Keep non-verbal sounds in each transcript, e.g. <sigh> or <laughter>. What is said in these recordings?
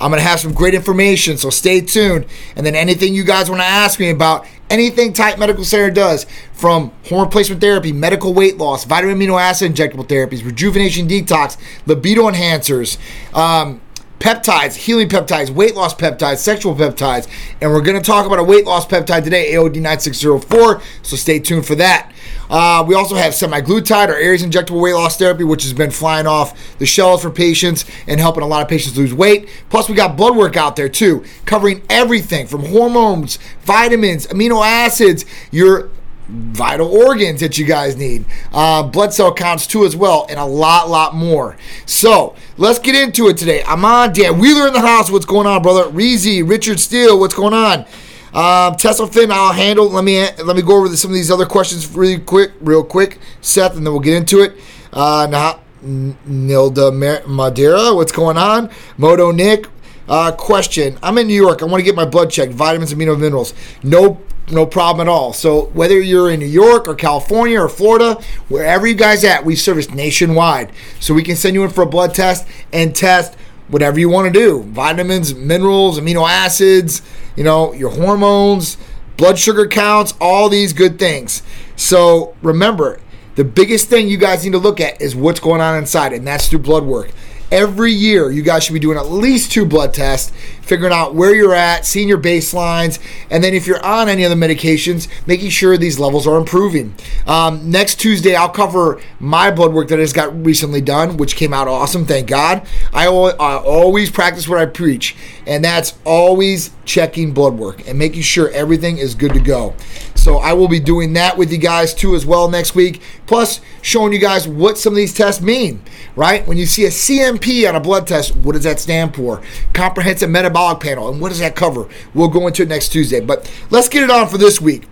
I'm going to have some great information, so stay tuned. And then anything you guys want to ask me about, anything Titan Medical Center does, from hormone replacement therapy, medical weight loss, vitamin amino acid injectable therapies, rejuvenation detox, libido enhancers, um, peptides, healing peptides, weight loss peptides, sexual peptides. And we're going to talk about a weight loss peptide today, AOD 9604. So stay tuned for that. Uh, we also have semaglutide or Aries injectable weight loss therapy, which has been flying off the shelves for patients and helping a lot of patients lose weight. Plus, we got blood work out there too, covering everything from hormones, vitamins, amino acids, your vital organs that you guys need, uh, blood cell counts too as well, and a lot, lot more. So let's get into it today. I'm on Dan Wheeler in the house. What's going on, brother? Reezy, Richard Steele, what's going on? Um, Tesla Finn, I'll handle. Let me let me go over some of these other questions really quick, real quick, Seth, and then we'll get into it. Uh, now, Nilda Madeira, what's going on? Moto Nick, uh, question. I'm in New York. I want to get my blood checked, vitamins, amino minerals. No no problem at all. So whether you're in New York or California or Florida, wherever you guys at, we service nationwide. So we can send you in for a blood test and test whatever you want to do. Vitamins, minerals, amino acids, you know, your hormones, blood sugar counts, all these good things. So remember, the biggest thing you guys need to look at is what's going on inside, and that's through blood work every year you guys should be doing at least two blood tests figuring out where you're at seeing your baselines and then if you're on any of the medications making sure these levels are improving um, next tuesday i'll cover my blood work that just got recently done which came out awesome thank god I, I always practice what i preach and that's always checking blood work and making sure everything is good to go so I will be doing that with you guys too as well next week. Plus, showing you guys what some of these tests mean, right? When you see a CMP on a blood test, what does that stand for? Comprehensive Metabolic Panel. And what does that cover? We'll go into it next Tuesday. But let's get it on for this week.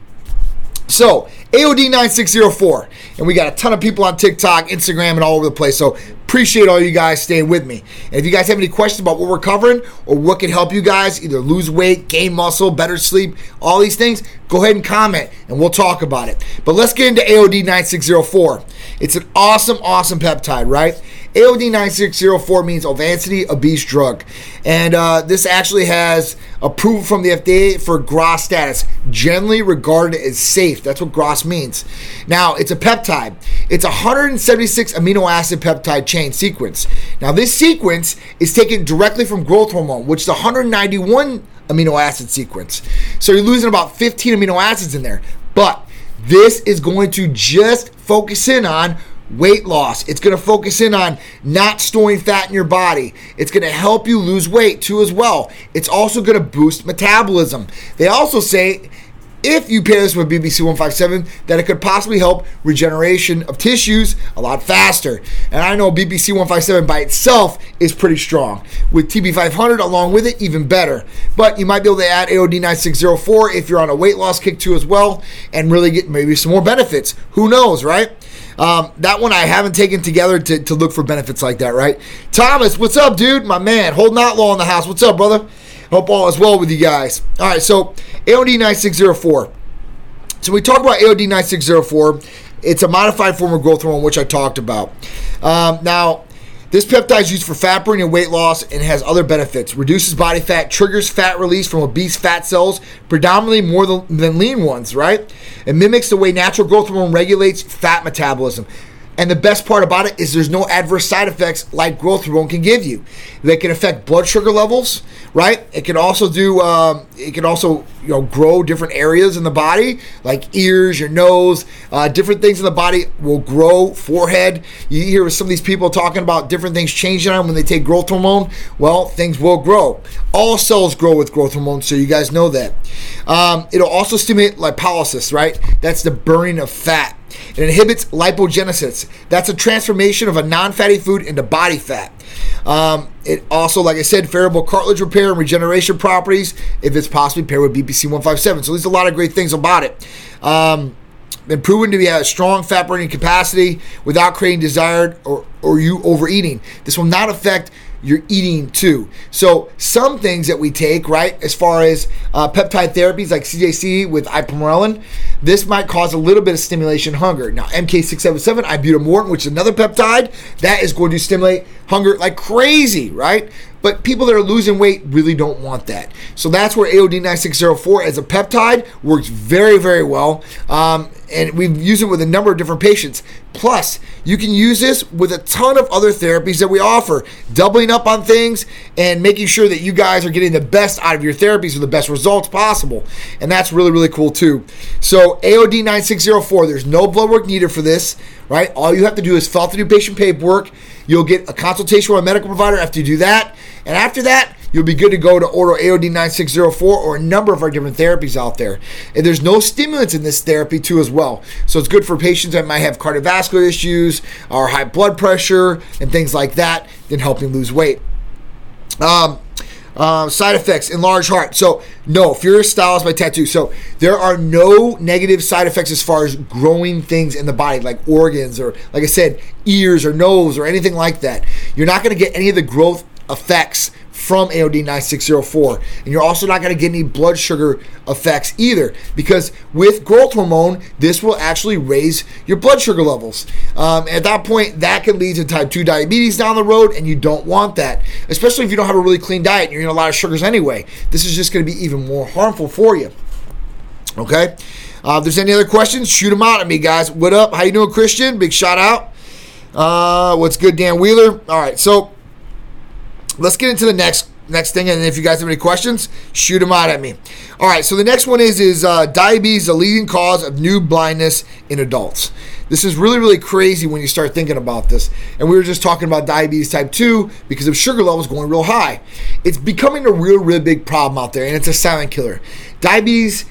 So, AOD9604. And we got a ton of people on TikTok, Instagram, and all over the place. So, appreciate all you guys staying with me. And if you guys have any questions about what we're covering or what can help you guys either lose weight, gain muscle, better sleep, all these things, go ahead and comment and we'll talk about it. But let's get into AOD9604. It's an awesome, awesome peptide, right? AOD 9604 means Advanced Obesity Drug. And uh, this actually has approval from the FDA for GRAS status, generally regarded as safe. That's what GRAS means. Now, it's a peptide. It's a 176 amino acid peptide chain sequence. Now, this sequence is taken directly from growth hormone, which is 191 amino acid sequence. So you're losing about 15 amino acids in there. But this is going to just focus in on weight loss. It's going to focus in on not storing fat in your body. It's going to help you lose weight too, as well. It's also going to boost metabolism. They also say if you pair this with BPC 157, that it could possibly help regeneration of tissues a lot faster. And I know BPC 157 by itself is pretty strong. With TB500 along with it, even better. But you might be able to add AOD 9604 if you're on a weight loss kick too, as well, and really get maybe some more benefits. Who knows, right? Um, that one I haven't taken together to, to look for benefits like that, right? Thomas, what's up, dude? My man, holding out low in the house. What's up, brother? Hope all is well with you guys. All right, so AOD 9604. So we talk about AOD 9604. It's a modified form of growth hormone, which I talked about. Um, now, this peptide is used for fat burning and weight loss and has other benefits. Reduces body fat, triggers fat release from obese fat cells, predominantly more than lean ones, right? It mimics the way natural growth hormone regulates fat metabolism. And the best part about it is there's no adverse side effects like growth hormone can give you. They can affect blood sugar levels, right? It can also do, um, it can also, you know, grow different areas in the body, like ears, your nose, uh, different things in the body will grow. Forehead. You hear some of these people talking about different things changing on when they take growth hormone. Well, things will grow. All cells grow with growth hormone, so you guys know that. Um, it'll also stimulate lipolysis, right? That's the burning of fat. It inhibits lipogenesis. That's a transformation of a non fatty food into body fat. Um, it also, like I said, favorable cartilage repair and regeneration properties if it's possibly paired with BPC 157. So there's a lot of great things about it. Um, been proven to be a strong fat burning capacity without creating desired or, or you overeating. This will not affect you're eating too. So some things that we take, right, as far as uh, peptide therapies like CJC with ipamorelin, this might cause a little bit of stimulation hunger. Now MK677, ibutamoren, which is another peptide, that is going to stimulate hunger like crazy, right? But people that are losing weight really don't want that. So that's where AOD 9604 as a peptide works very, very well. Um, and we've used it with a number of different patients. Plus, you can use this with a ton of other therapies that we offer, doubling up on things and making sure that you guys are getting the best out of your therapies with the best results possible. And that's really, really cool too. So, AOD 9604, there's no blood work needed for this, right? All you have to do is fill out the new patient paperwork. You'll get a consultation with a medical provider after you do that. And after that, you'll be good to go to order AOD 9604 or a number of our different therapies out there. And there's no stimulants in this therapy too as well. So it's good for patients that might have cardiovascular issues or high blood pressure and things like that, then helping lose weight. Um, uh, side effects, enlarged heart. So, no, Furious Styles by Tattoo. So, there are no negative side effects as far as growing things in the body, like organs or, like I said, ears or nose or anything like that. You're not going to get any of the growth effects from AOD 9604. And you're also not going to get any blood sugar effects either because with growth hormone, this will actually raise your blood sugar levels. Um, at that point, that can lead to type 2 diabetes down the road, and you don't want that, especially if you don't have a really clean diet and you're eating a lot of sugars anyway. This is just going to be even more harmful for you. Okay? Uh, if there's any other questions, shoot them out at me, guys. What up? How you doing, Christian? Big shout out. Uh, what's good, Dan Wheeler? All right, so let's get into the next next thing and if you guys have any questions shoot them out at me. All right so the next one is is uh, diabetes the leading cause of new blindness in adults. This is really really crazy when you start thinking about this. And we were just talking about diabetes type 2 because of sugar levels going real high. It's becoming a real real big problem out there and it's a silent killer. Diabetes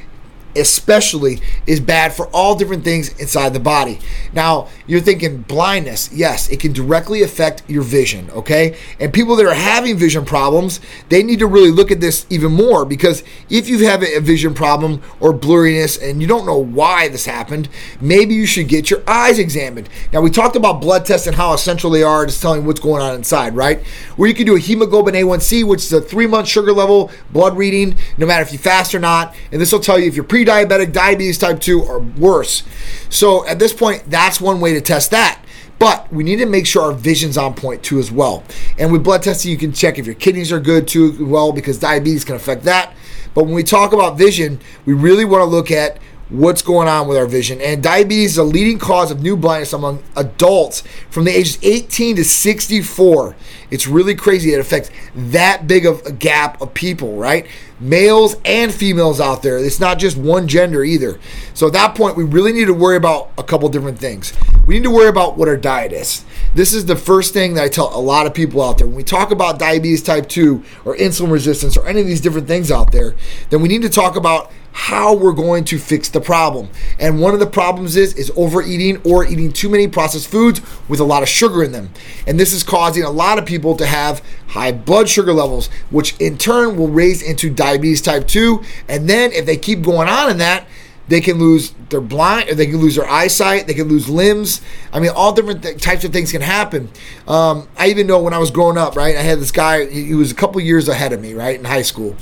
especially is bad for all different things inside the body. Now, you're thinking blindness. Yes, it can directly affect your vision, okay? And people that are having vision problems, they need to really look at this even more because if you have a vision problem or blurriness and you don't know why this happened, maybe you should get your eyes examined. Now, we talked about blood tests and how essential they are to telling what's going on inside, right? Where you can do a hemoglobin A1C, which is a three month sugar level blood reading, no matter if you fast or not. And this will tell you if you're pre diabetic, diabetes type 2, or worse. So at this point, that's one way to test that. But we need to make sure our vision's on point too as well. And with blood testing, you can check if your kidneys are good too well because diabetes can affect that. But when we talk about vision, we really want to look at what's going on with our vision. And diabetes is a leading cause of new blindness among adults from the ages 18 to 64. It's really crazy. It affects that big of a gap of people, right? Males and females out there. It's not just one gender either. So at that point, we really need to worry about a couple different things. We need to worry about what our diet is. This is the first thing that I tell a lot of people out there. When we talk about diabetes type 2 or insulin resistance or any of these different things out there, then we need to talk about how we're going to fix the problem. And one of the problems is is overeating or eating too many processed foods with a lot of sugar in them. And this is causing a lot of people to have high blood sugar levels, which in turn will raise into diabetes type 2. And then if they keep going on in that, they can lose their blind, they can lose their eyesight, they can lose limbs. I mean, all different th- types of things can happen. Um, I even know when I was growing up, right? I had this guy, he, was a couple years ahead of me, right, in high school.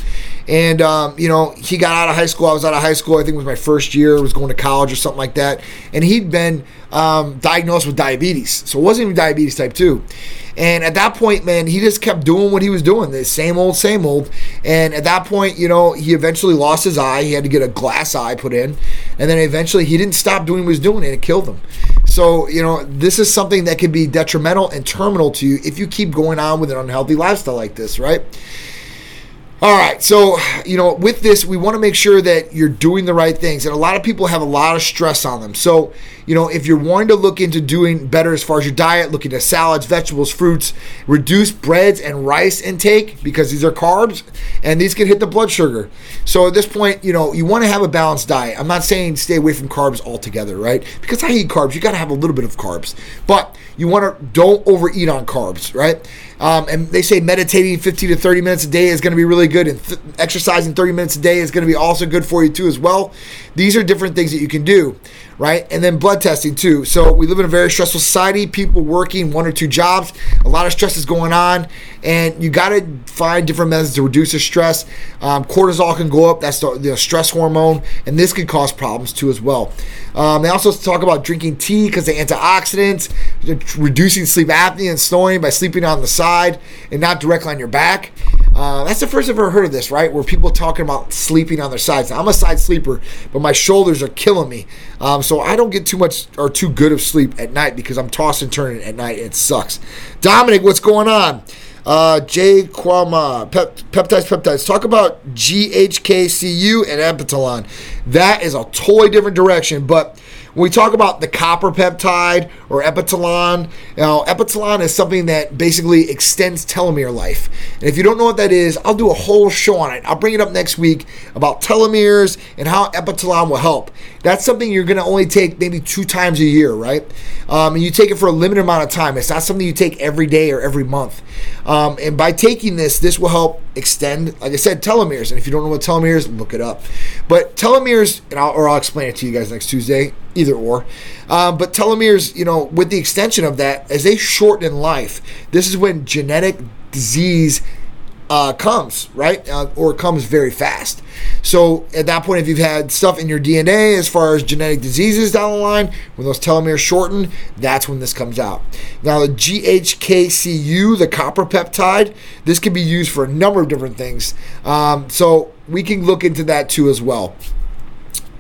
And, um, you know, he got out of high school. I was out of high school. I think it was my first year, was going to college or something like that. And he'd been um, diagnosed with diabetes. So it wasn't even diabetes type 2. And at that point, man, he just kept doing what he was doing, the same old, same old. And at that point, you know, he eventually lost his eye. He had to get a glass eye put in. And then eventually he didn't stop doing what he was doing and it killed him. So, you know, this is something that can be detrimental and terminal to you if you keep going on with an unhealthy lifestyle like this, right? All right, so you know, with this, we want to make sure that you're doing the right things, and a lot of people have a lot of stress on them. So, you know, if you're wanting to look into doing better as far as your diet, looking at salads, vegetables, fruits, reduce breads and rice intake because these are carbs, and these can hit the blood sugar. So at this point, you know, you want to have a balanced diet. I'm not saying stay away from carbs altogether, right? Because I eat carbs, you got to have a little bit of carbs, but you want to don't overeat on carbs, right? Um, and they say meditating 15 to 30 minutes a day is going to be really good, and th- exercising 30 minutes a day is going to be also good for you too as well. These are different things that you can do, right? And then blood testing too. So we live in a very stressful society. People working one or two jobs, a lot of stress is going on, and you got to find different methods to reduce the stress. Um, cortisol can go up. That's the, the, stress hormone, and this can cause problems too as well. Um, they also talk about drinking tea because the antioxidants, reducing sleep apnea and snoring by sleeping on the side side and not directly on your back. Uh, that's the first I've ever heard of this, right? Where people talking about sleeping on their sides. Now, I'm a side sleeper, but my shoulders are killing me, um, so I don't get too much or too good of sleep at night because I'm tossing and turning at night. It sucks. Dominic, what's going on? Uh, Jay Kwama, pep, peptides, peptides. Talk about GHKCU and Epitalon. That is a totally different direction, but when we talk about the copper peptide or epitalon, now epitalon is something that basically extends telomere life. And if you don't know what that is, I'll do a whole show on it. I'll bring it up next week about telomeres and how epitalon will help. That's something you're going to only take maybe two times a year, right? Um, and you take it for a limited amount of time. It's not something you take every day or every month. Um, and by taking this, this will help extend, like I said, telomeres. And if you don't know what telomeres, look it up. But telomeres, and I'll, or I'll explain it to you guys next Tuesday either or. Um, but telomeres, you know, with the extension of that, as they shorten life, this is when genetic disease uh, comes, right? Uh, or comes very fast. So at that point, if you've had stuff in your DNA as far as genetic diseases down the line, when those telomeres shorten, that's when this comes out. Now, the GHKCU, the copper peptide, this can be used for a number of different things. Um, so we can look into that too as well.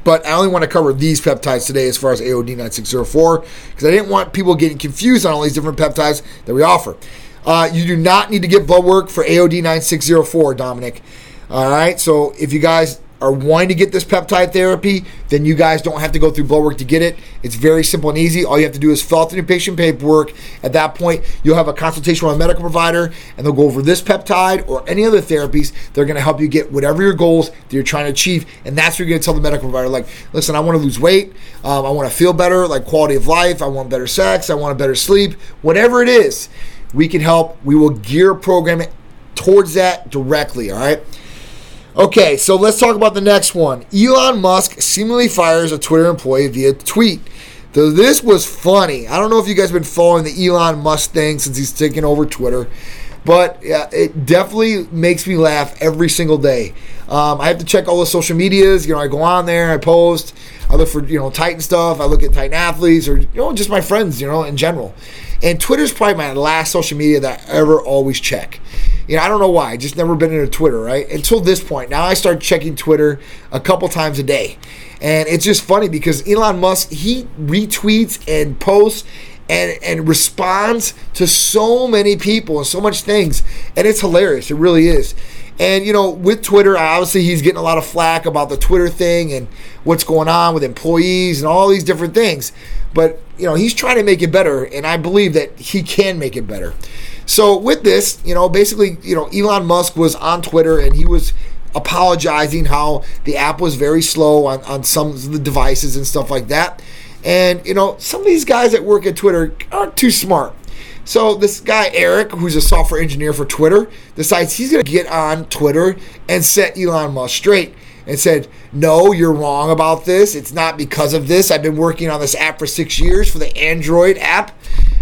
But I only want to cover these peptides today as far as AOD 9604 because I didn't want people getting confused on all these different peptides that we offer. Uh, you do not need to get blood work for AOD 9604, Dominic. All right, so if you guys are wanting to get this peptide therapy, then you guys don't have to go through blood work to get it. It's very simple and easy. All you have to do is fill out the patient paperwork. At that point, you'll have a consultation with a medical provider, and they'll go over this peptide or any other therapies. They're going to help you get whatever your goals that you're trying to achieve, and that's what you're going to tell the medical provider. Like, listen, I want to lose weight. Um, I want to feel better, like quality of life. I want better sex. I want better sleep. Whatever it is, we can help. We will gear program it towards that directly. All right. Okay, so let's talk about the next one. Elon Musk seemingly fires a Twitter employee via tweet. So this was funny. I don't know if you guys have been following the Elon Musk thing since he's taken over Twitter, but it definitely makes me laugh every single day. Um, I have to check all the social medias. You know, I go on there, I post, I look for you know Titan stuff. I look at Titan athletes or you know just my friends. You know, in general. And Twitter's probably my last social media that I ever always check. You know, I don't know why. I just never been into Twitter, right? Until this point. Now I start checking Twitter a couple times a day. And it's just funny because Elon Musk, he retweets and posts and and responds to so many people and so much things. And it's hilarious. It really is. And you know, with Twitter, obviously he's getting a lot of flack about the Twitter thing and what's going on with employees and all these different things. But you know, he's trying to make it better, and I believe that he can make it better. So with this, you know, basically, you know, Elon Musk was on Twitter and he was apologizing how the app was very slow on, on some of the devices and stuff like that. And, you know, some of these guys that work at Twitter aren't too smart. So this guy Eric, who's a software engineer for Twitter, decides he's going to get on Twitter and set Elon Musk straight and said, "No, you're wrong about this. It's not because of this. I've been working on this app for six years for the Android app."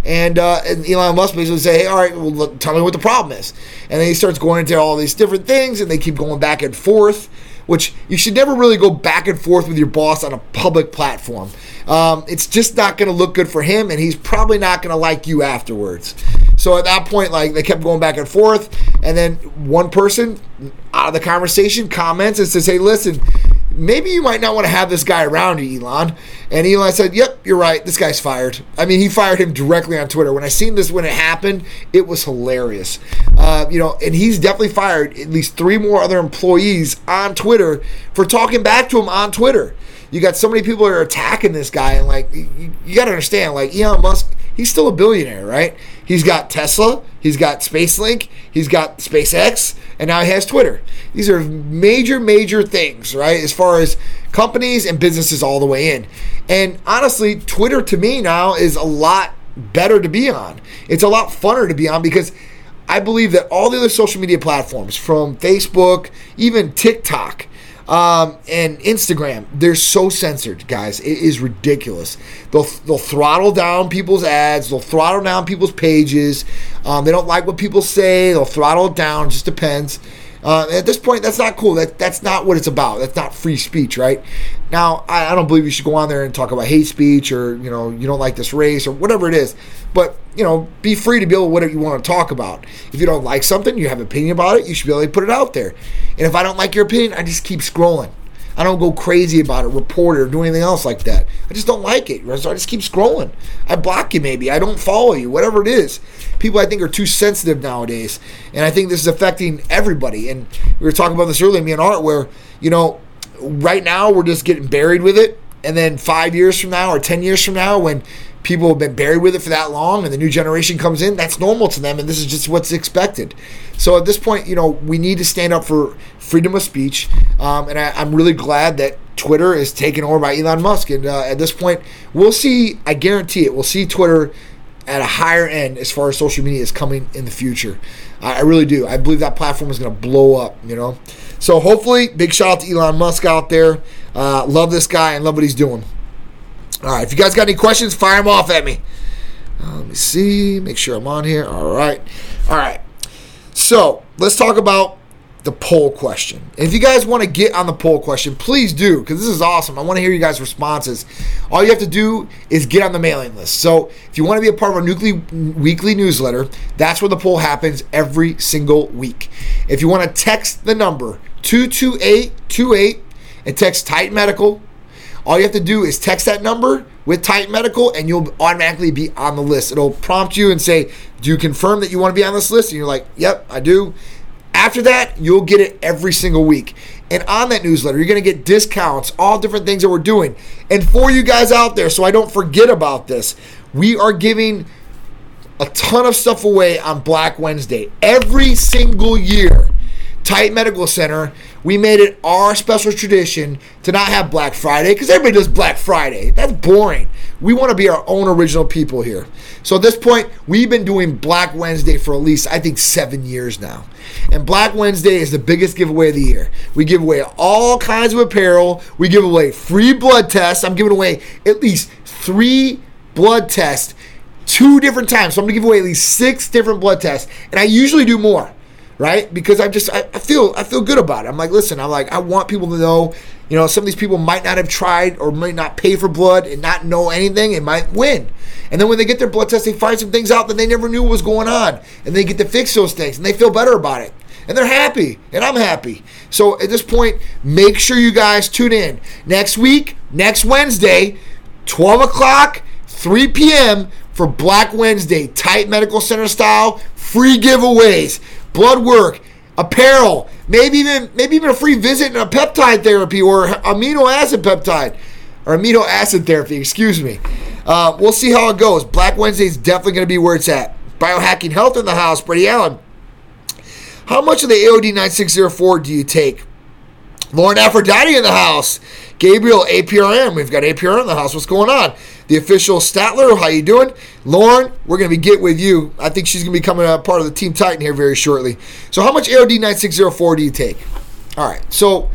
And, uh, and Elon Musk basically say, "Hey, all right, well, look, tell me what the problem is." And then he starts going into all these different things, and they keep going back and forth. Which you should never really go back and forth with your boss on a public platform. Um, it's just not going to look good for him, and he's probably not going to like you afterwards. So at that point, like they kept going back and forth, and then one person out of the conversation comments and says, "Hey, listen." Maybe you might not want to have this guy around you, Elon. And Elon said, Yep, you're right. This guy's fired. I mean, he fired him directly on Twitter. When I seen this when it happened, it was hilarious. Uh, you know, and he's definitely fired at least three more other employees on Twitter for talking back to him on Twitter you got so many people that are attacking this guy, and like you, you got to understand, like Elon Musk, he's still a billionaire, right? He's got Tesla, he's got SpaceLink, he's got SpaceX, and now he has Twitter. These are major, major things, right? As far as companies and businesses all the way in. And honestly, Twitter to me now is a lot better to be on. It's a lot funner to be on because I believe that all the other social media platforms, from Facebook, even TikTok, um, and Instagram, they're so censored, guys. It is ridiculous. They'll they'll throttle down people's ads. They'll throttle down people's pages. Um, they don't like what people say. They'll throttle it down. It just depends. Uh, at this point, that's not cool. That that's not what it's about. That's not free speech, right? Now, I, I don't believe you should go on there and talk about hate speech or you know you don't like this race or whatever it is. But you know, be free to be able to whatever you want to talk about. If you don't like something, you have an opinion about it, you should be able to put it out there. And if I don't like your opinion, I just keep scrolling. I don't go crazy about it, report it, or do anything else like that. I just don't like it. So I just keep scrolling. I block you maybe. I don't follow you, whatever it is. People I think are too sensitive nowadays. And I think this is affecting everybody. And we were talking about this earlier, me and Art, where, you know, right now we're just getting buried with it. And then five years from now or 10 years from now, when people have been buried with it for that long and the new generation comes in, that's normal to them and this is just what's expected. So at this point, you know, we need to stand up for freedom of speech. Um, and I, am really glad that Twitter is taken over by Elon Musk. And uh, at this point, we'll see, I guarantee it, we'll see Twitter at a higher end as far as social media is coming in the future. I, I really do. I believe that platform is going to blow up, you know. So hopefully, big shout out to Elon Musk out there. Uh, love this guy and love what he's doing. All right, if you guys got any questions, fire them off at me. Uh, let me see, make sure I'm on here. All right, all right. So let's talk about the poll question. And if you guys want to get on the poll question, please do because this is awesome. I want to hear you guys' responses. All you have to do is get on the mailing list. So if you want to be a part of our weekly weekly newsletter, that's where the poll happens every single week. If you want to text the number 22828 and text Titan Medical all you have to do is text that number with Titan Medical, and you'll automatically be on the list. It'll prompt you and say, "Do you confirm that you want to be on this list?" And you're like, "Yep, I do." After that, you'll get it every single week. And on that newsletter, you're going to get discounts, all different things that we're doing. And for you guys out there, so I don't forget about this, we are giving a ton of stuff away on Black Wednesday every single year. Titan Medical Center we made it our special tradition to not have Black Friday because everybody does Black Friday. That's boring. We want to be our own original people here. So at this point, we've been doing Black Wednesday for at least, I think, seven years now. And Black Wednesday is the biggest giveaway of the year. We give away all kinds of apparel. We give away free blood tests. I'm giving away at least three blood tests two different times. So I'm going to give away at least six different blood tests. And I usually do more right? Because I just I, I, feel I feel good about it. I'm like, listen, I'm like I want people to know, you know, some of these people might not have tried or might not pay for blood and not know anything and might win. And then when they get their blood test, they find some things out that they never knew was going on, and they get to fix those things, and they feel better about it. And they're happy, and I'm happy. So at this point, make sure you guys tune in next week, next Wednesday, 12 o'clock, 3 p.m. for Black Wednesday, Titan Medical Center style, free giveaways blood work, apparel, maybe even maybe even a free visit and a peptide therapy or amino acid peptide or amino acid therapy. Excuse me. Uh, we'll see how it goes. Black Wednesday is definitely going to be where it's at. Biohacking Health in the house, Brady Allen. How much of the AOD 9604 do you take? Lauren Aphrodite in the house. Gabriel APRM. We've got APRM in the house. What's going on? the official Statler. How you doing, Lauren? We're going to be get with you. I think she's going to be coming part of the Team Titan here very shortly. So, how much AOD 9604 do you take? All right, so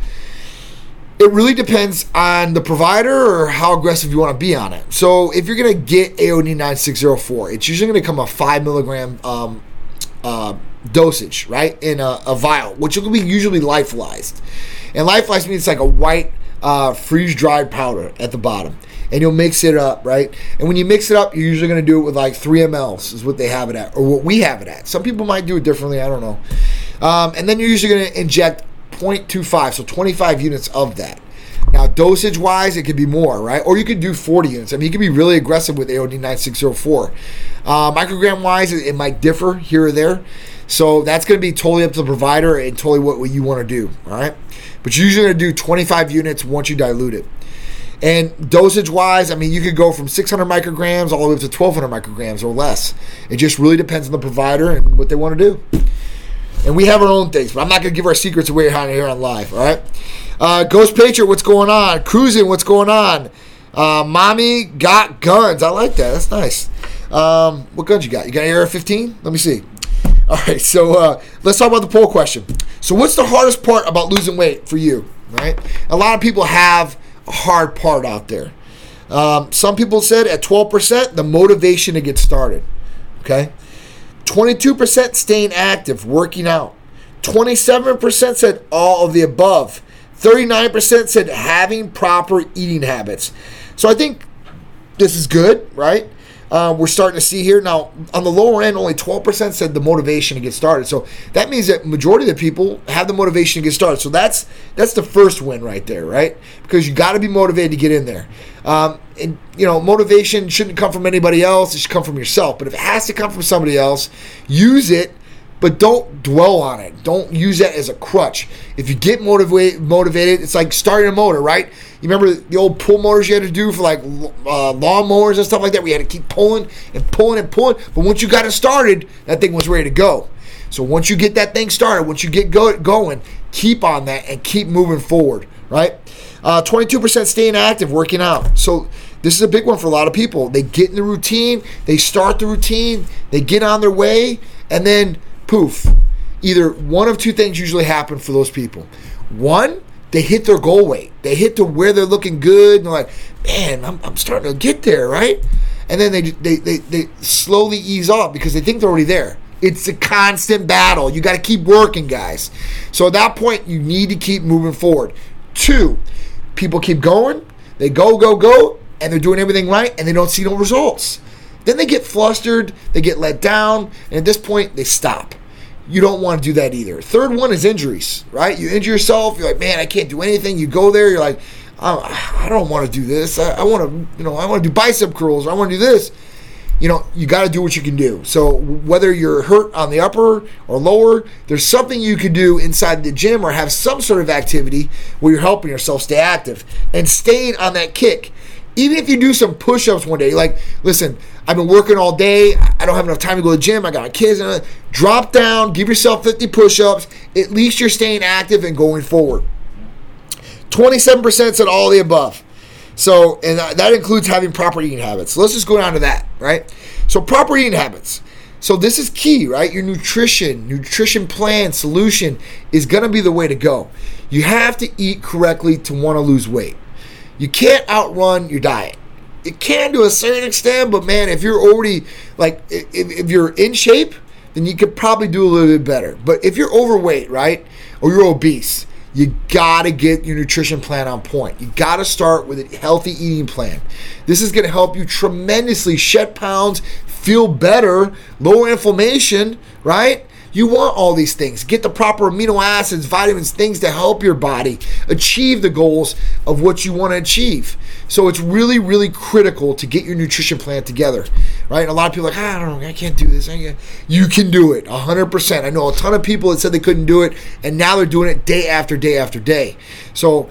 it really depends on the provider or how aggressive you want to be on it. So, if you're going to get AOD 9604, it's usually going to come a five milligram um, uh, dosage, right, in a, a, vial, which will be usually lyophilized. And life lyophilized means it's like a white uh, freeze dried powder at the bottom and you'll mix it up, right? And when you mix it up, you're usually going to do it with like three mLs, is what they have it at, or what we have it at. Some people might do it differently, I don't know. Um, and then you're usually going to inject 0.25, so 25 units of that. Now, dosage wise, it could be more, right? Or you could do 40 units. I mean, you could be really aggressive with AOD 9604. Uh, microgram wise, it, it might differ here or there. So that's going to be totally up to the provider and totally what, what you want to do, all right? But you're usually going to do 25 units once you dilute it. And dosage wise, I mean, you could go from 600 micrograms all the way up to 1200 micrograms or less. It just really depends on the provider and what they want to do. And we have our own things, but I'm not going to give our secrets away here on live, all right? Uh, Ghost Patriot, what's going on? Cruising, what's going on? Uh, Mommy got guns. I like that. That's nice. Um, what guns you got? You got an AR-15? Let me see. All right, so uh, let's talk about the poll question. So, what's the hardest part about losing weight for you? Right? A lot of people have a hard part out there. Um, some people said at 12%, the motivation to get started. Okay? 22% staying active, working out. 27% said all of the above. 39% said having proper eating habits. So I think this is good, right? Uh, we're starting to see here now on the lower end, only 12% said the motivation to get started. So that means that majority of the people have the motivation to get started. So that's that's the first win right there, right? Because you got to be motivated to get in there. Um, and you know, motivation shouldn't come from anybody else; it should come from yourself. But if it has to come from somebody else, use it but don't dwell on it. Don't use that as a crutch. If you get motivated, motivated, it's like starting a motor, right? You remember the old pull motors you had to do for like uh, and stuff like that. We had to keep pulling and pulling and pulling. But once you got it started, that thing was ready to go. So once you get that thing started, once you get go- going, keep on that and keep moving forward, right? Uh, 22% staying active, working out. So this is a big one for a lot of people. They get in the routine, they start the routine, they get on their way, and then poof. Either one of two things usually happen for those people. One, they hit their goal weight. They hit to where they're looking good. And they're like, man, I'm, I'm starting to get there, right? And then they, they, they, they slowly ease off because they think they're already there. It's a constant battle. You got to keep working, guys. So at that point, you need to keep moving forward. Two, people keep going. They go, go, go, and they're doing everything right, and they don't see no results. Then they get flustered, they get let down, and at this point, they stop you don't want to do that either. Third one is injuries, right? You injure yourself, you're like, man, I can't do anything. You go there, you're like, I don't want to do this. I, I want to, you know, I want to do bicep curls. I want to do this. You know, you got to do what you can do. So whether you're hurt on the upper or lower, there's something you can do inside the gym or have some sort of activity where you're helping yourself stay active and staying on that kick. Even if you do some push-ups one day, like, listen, I've been working all day. I don't have enough time to go to the gym. I got kids. Uh, drop down, give yourself 50 push ups. At least you're staying active and going forward. 27% said all the above. So, and that includes having proper eating habits. Let's just go down to that, right? So, proper eating habits. So, this is key, right? Your nutrition, nutrition plan, solution is going to be the way to go. You have to eat correctly to want to lose weight. You can't outrun your diet it can to a certain extent, but man, if you're already like if, if you're in shape, then you could probably do a little bit better. But if you're overweight, right, or you're obese, you gotta get your nutrition plan on point. You gotta start with a healthy eating plan. This is gonna help you tremendously shed pounds, feel better, lower inflammation, right? You want all these things. Get the proper amino acids, vitamins, things to help your body achieve the goals of what you want to achieve. So it's really, really critical to get your nutrition plan together, right? And a lot of people like, ah, I don't know, I can't do this. You can do it, 100%. I know a ton of people that said they couldn't do it, and now they're doing it day after day after day. So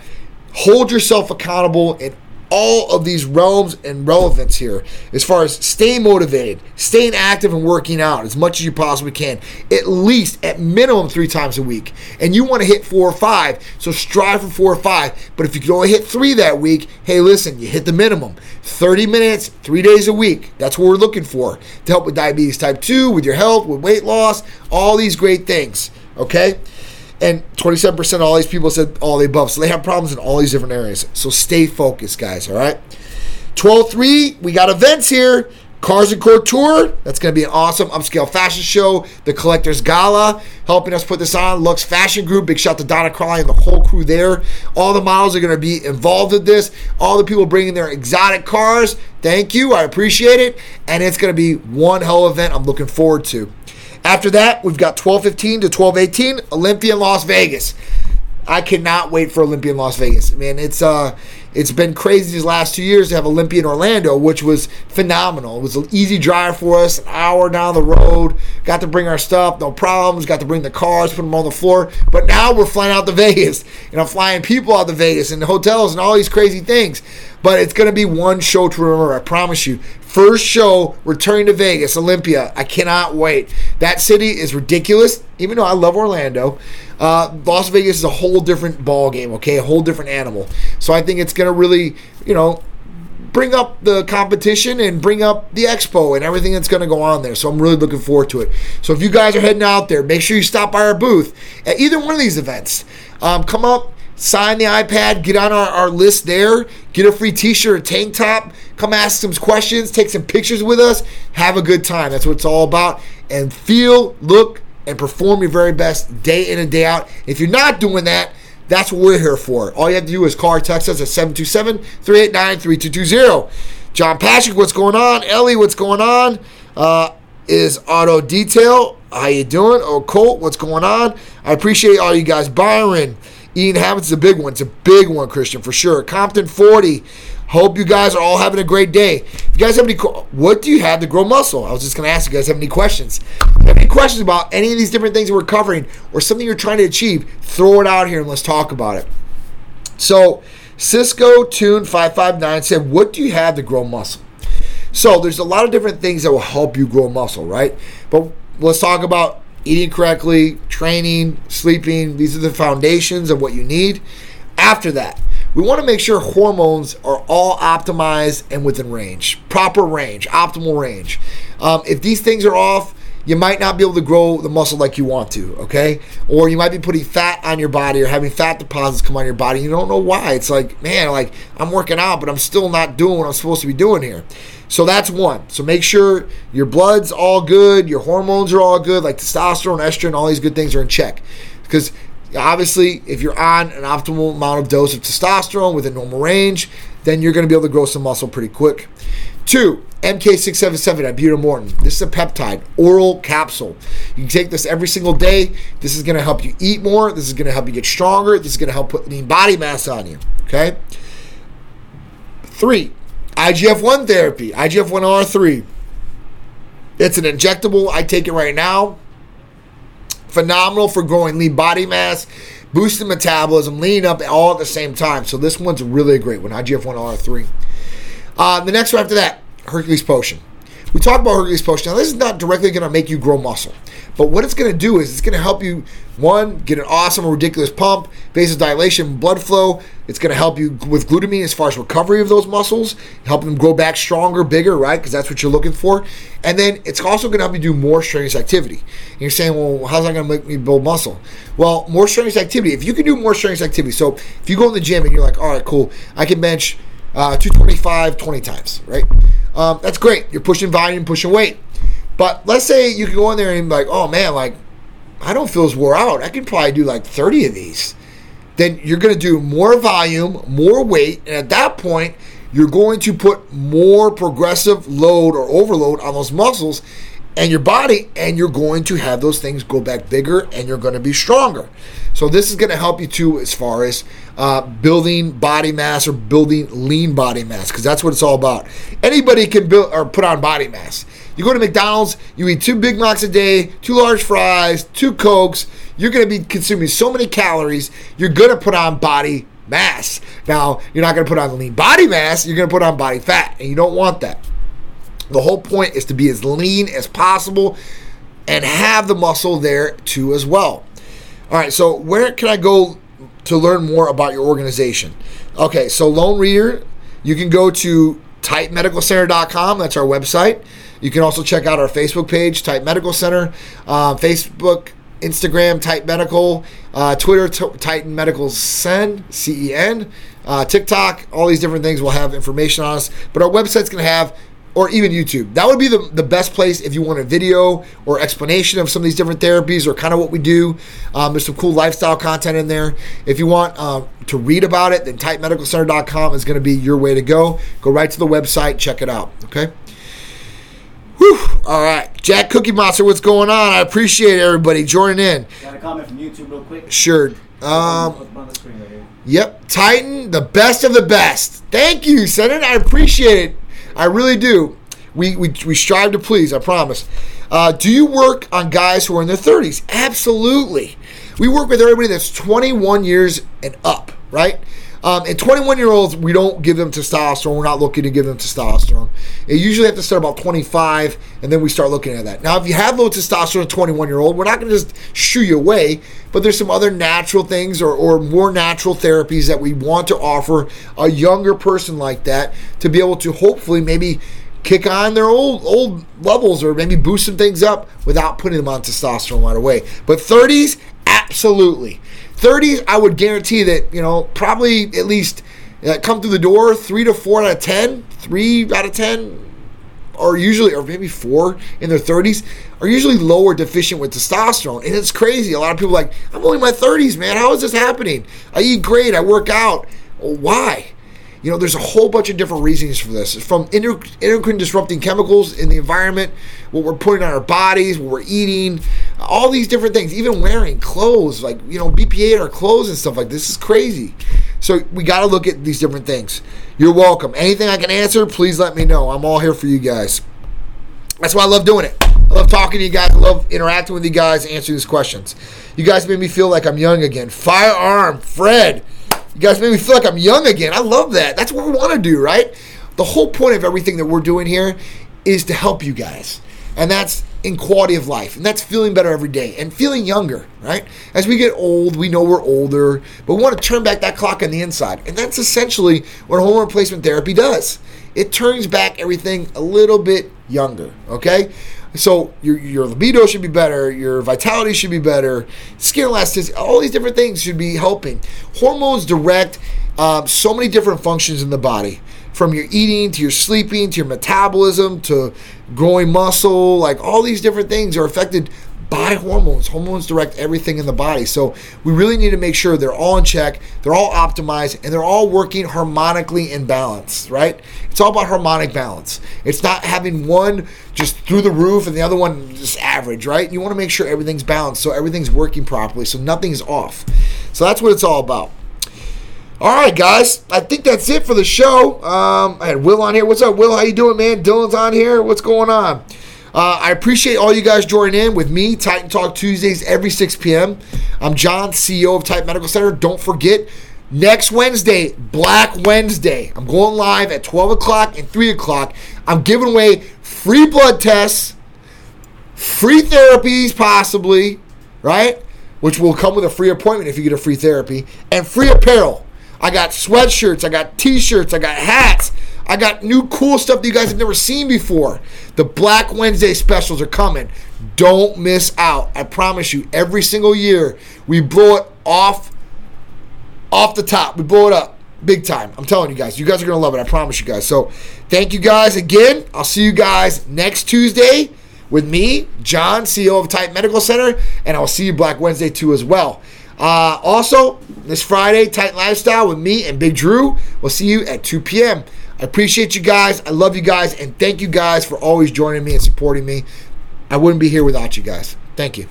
hold yourself accountable and all of these realms and relevance here as far as staying motivated, staying active, and working out as much as you possibly can, at least at minimum three times a week. And you want to hit four or five, so strive for four or five. But if you can only hit three that week, hey, listen, you hit the minimum 30 minutes, three days a week. That's what we're looking for to help with diabetes type 2, with your health, with weight loss, all these great things. Okay? And 27% of all these people said all the above. So they have problems in all these different areas. So stay focused, guys, all right? 12 3, we got events here. Cars and Couture, that's going to be an awesome upscale fashion show. The Collectors Gala, helping us put this on. Lux Fashion Group, big shout to Donna Crawley and the whole crew there. All the models are going to be involved with this. All the people bringing their exotic cars. Thank you, I appreciate it. And it's going to be one hell event I'm looking forward to. After that, we've got 12:15 to 12:18 Olympia in Las Vegas. I cannot wait for Olympia in Las Vegas. Man, it's uh it's been crazy these last two years to have Olympia in Orlando, which was phenomenal. It was an easy drive for us, an hour down the road. Got to bring our stuff, no problems. Got to bring the cars, put them on the floor. But now we're flying out to <laughs> Vegas, and I'm flying people out to Vegas and the hotels and all these crazy things. But it's going to be one show to remember, I promise you. First show returning to Vegas, Olympia. I cannot wait. That city is ridiculous, even though I love Orlando. Uh, Las Vegas is a whole different ball game, okay? A whole different animal. So I think it's going to really, you know, bring up the competition and bring up the expo and everything that's going to go on there. So I'm really looking forward to it. So if you guys are heading out there, make sure you stop by our booth at either one of these events. Um, come up, sign the iPad, get on our, our list there, get a free t shirt, tank top, come ask some questions, take some pictures with us, have a good time. That's what it's all about. And feel, look, and perform your very best day in and day out. If you're not doing that, that's what we're here for. All you have to do is call or text us at 727 389 3220. John Patrick, what's going on? Ellie, what's going on? Uh, is Auto Detail. How you doing? Oh, Colt, what's going on? I appreciate all you guys. Byron, Ian is a big one. It's a big one, Christian, for sure. Compton 40. Hope you guys are all having a great day. If you guys have any, what do you have to grow muscle? I was just going to ask you guys have any questions. have any questions about any of these different things we're covering or something you're trying to achieve? Throw it out here and let's talk about it. So, Cisco Tune 559 said, What do you have to grow muscle? So, there's a lot of different things that will help you grow muscle, right? But let's talk about eating correctly, training, sleeping. These are the foundations of what you need. After that, we want to make sure hormones are all optimized and within range, proper range, optimal range. Um, if these things are off, you might not be able to grow the muscle like you want to, okay? Or you might be putting fat on your body or having fat deposits come on your body. You don't know why. It's like, man, like I'm working out, but I'm still not doing what I'm supposed to be doing here. So that's one. So make sure your blood's all good, your hormones are all good, like testosterone, estrogen, all these good things are in check. Because Obviously, if you're on an optimal amount of dose of testosterone within normal range, then you're going to be able to grow some muscle pretty quick. Two, MK677 ibutamoren. This is a peptide, oral capsule. You can take this every single day. This is going to help you eat more. This is going to help you get stronger. This is going to help put lean body mass on you. Okay. Three, IGF 1 therapy, IGF 1R3. It's an injectable. I take it right now phenomenal for growing lean body mass, boosting metabolism, leaning up all at the same time. So this one's really a great one, IGF-1R3. Uh, the next one after that, Hercules Potion. We talked about Hercules Potion. Now, this is not directly going to make you grow muscle, but what it's going to do is it's going to help you, one, get an awesome, ridiculous pump, vasodilation, blood flow. It's going to help you with glutamine as far as recovery of those muscles, help them grow back stronger, bigger, right? Because that's what you're looking for. And then it's also going to help you do more strenuous activity. And you're saying, well, how's that going to make me build muscle? Well, more strenuous activity. If you can do more strenuous activity, so if you go in the gym and you're like, all right, cool, I can bench uh, 225 20 times, right? Um, that's great. You're pushing volume, pushing weight. But let's say you can go in there and be like, oh man, like I don't feel as wore out. I can probably do like 30 of these. Then you're going to do more volume, more weight, and at that point, you're going to put more progressive load or overload on those muscles and your body, and you're going to have those things go back bigger and you're going to be stronger. So, this is going to help you too as far as uh, building body mass or building lean body mass because that's what it's all about. Anybody can build or put on body mass. You go to McDonald's, you eat two Big Macs a day, two large fries, two Cokes. You're going to be consuming so many calories. You're going to put on body mass. Now, you're not going to put on lean body mass. You're going to put on body fat, and you don't want that. The whole point is to be as lean as possible and have the muscle there too as well. All right, so where can I go to learn more about your organization. Okay, so Lone Reader, you can go to titanmedicalcenter.com. That's our website. You can also check out our Facebook page, Titan Medical Center, uh, Facebook, Instagram, Titan Medical, uh, Twitter, T- Titan Medical Cen, C E N, uh, TikTok, all these different things will have information on us. But our website's going to have or even YouTube. That would be the, the best place if you want a video or explanation of some of these different therapies or kind of what we do. Um, there's some cool lifestyle content in there. If you want uh, to read about it, then titanmedicalcenter.com is going to be your way to go. Go right to the website, check it out. Okay. Whew. All right. Jack Cookie Monster, what's going on? I appreciate everybody joining in. Got a comment from YouTube real quick? Sure. Um, yep. Titan, the best of the best. Thank you, Senator. I appreciate it. I really do. We, we, we strive to please, I promise. Uh, do you work on guys who are in their 30s? Absolutely. We work with everybody that's 21 years and up, right? Um, and 21 year olds, we don't give them testosterone. We're not looking to give them testosterone. You usually have to start about 25, and then we start looking at that. Now, if you have low testosterone, 21 year old, we're not going to just shoo you away, but there's some other natural things or, or more natural therapies that we want to offer a younger person like that to be able to hopefully maybe kick on their old old levels or maybe boost some things up without putting them on testosterone right away. But 30s, absolutely. 30s, I would guarantee that, you know, probably at least uh, come through the door three to four out of 10, three out of 10, are usually, or maybe four in their 30s, are usually lower deficient with testosterone. And it's crazy. A lot of people like, I'm only in my 30s, man. How is this happening? I eat great. I work out. Why? You know, there's a whole bunch of different reasons for this. From endocrine disrupting chemicals in the environment, what we're putting on our bodies, what we're eating, all these different things, even wearing clothes, like, you know, BPA in our clothes and stuff like this is crazy. So we got to look at these different things. You're welcome. Anything I can answer, please let me know. I'm all here for you guys. That's why I love doing it. I love talking to you guys. I love interacting with you guys, answering these questions. You guys made me feel like I'm young again. Firearm, Fred. You guys made me feel like I'm young again. I love that. That's what we want to do, right? The whole point of everything that we're doing here is to help you guys. And that's in quality of life. And that's feeling better every day and feeling younger, right? As we get old, we know we're older, but we want to turn back that clock on the inside. And that's essentially what hormone replacement therapy does. It turns back everything a little bit younger, okay? So your, your libido should be better, your vitality should be better, skin elasticity, all these different things should be helping. Hormones direct um, so many different functions in the body from your eating to your sleeping to your metabolism to growing muscle like all these different things are affected by hormones hormones direct everything in the body so we really need to make sure they're all in check they're all optimized and they're all working harmonically in balance right it's all about harmonic balance it's not having one just through the roof and the other one just average right you want to make sure everything's balanced so everything's working properly so nothing's off so that's what it's all about all right, guys. I think that's it for the show. Um, I had Will on here. What's up, Will? How you doing, man? Dylan's on here. What's going on? Uh, I appreciate all you guys joining in with me, Titan Talk Tuesdays every 6 p.m. I'm John, CEO of Titan Medical Center. Don't forget, next Wednesday, Black Wednesday, I'm going live at 12 o'clock and 3 o'clock. I'm giving away free blood tests, free therapies, possibly, right? Which will come with a free appointment if you get a free therapy, and free apparel. I got sweatshirts, I got t-shirts, I got hats. I got new cool stuff that you guys have never seen before. The Black Wednesday specials are coming. Don't miss out. I promise you, every single year we blow it off off the top. We blow it up big time. I'm telling you guys. You guys are going to love it. I promise you guys. So, thank you guys again. I'll see you guys next Tuesday with me, John, CEO of Titan Medical Center, and I'll see you Black Wednesday too as well. Uh, also, this Friday, Titan Lifestyle with me and Big Drew. We'll see you at 2 p.m. I appreciate you guys. I love you guys. And thank you guys for always joining me and supporting me. I wouldn't be here without you guys. Thank you.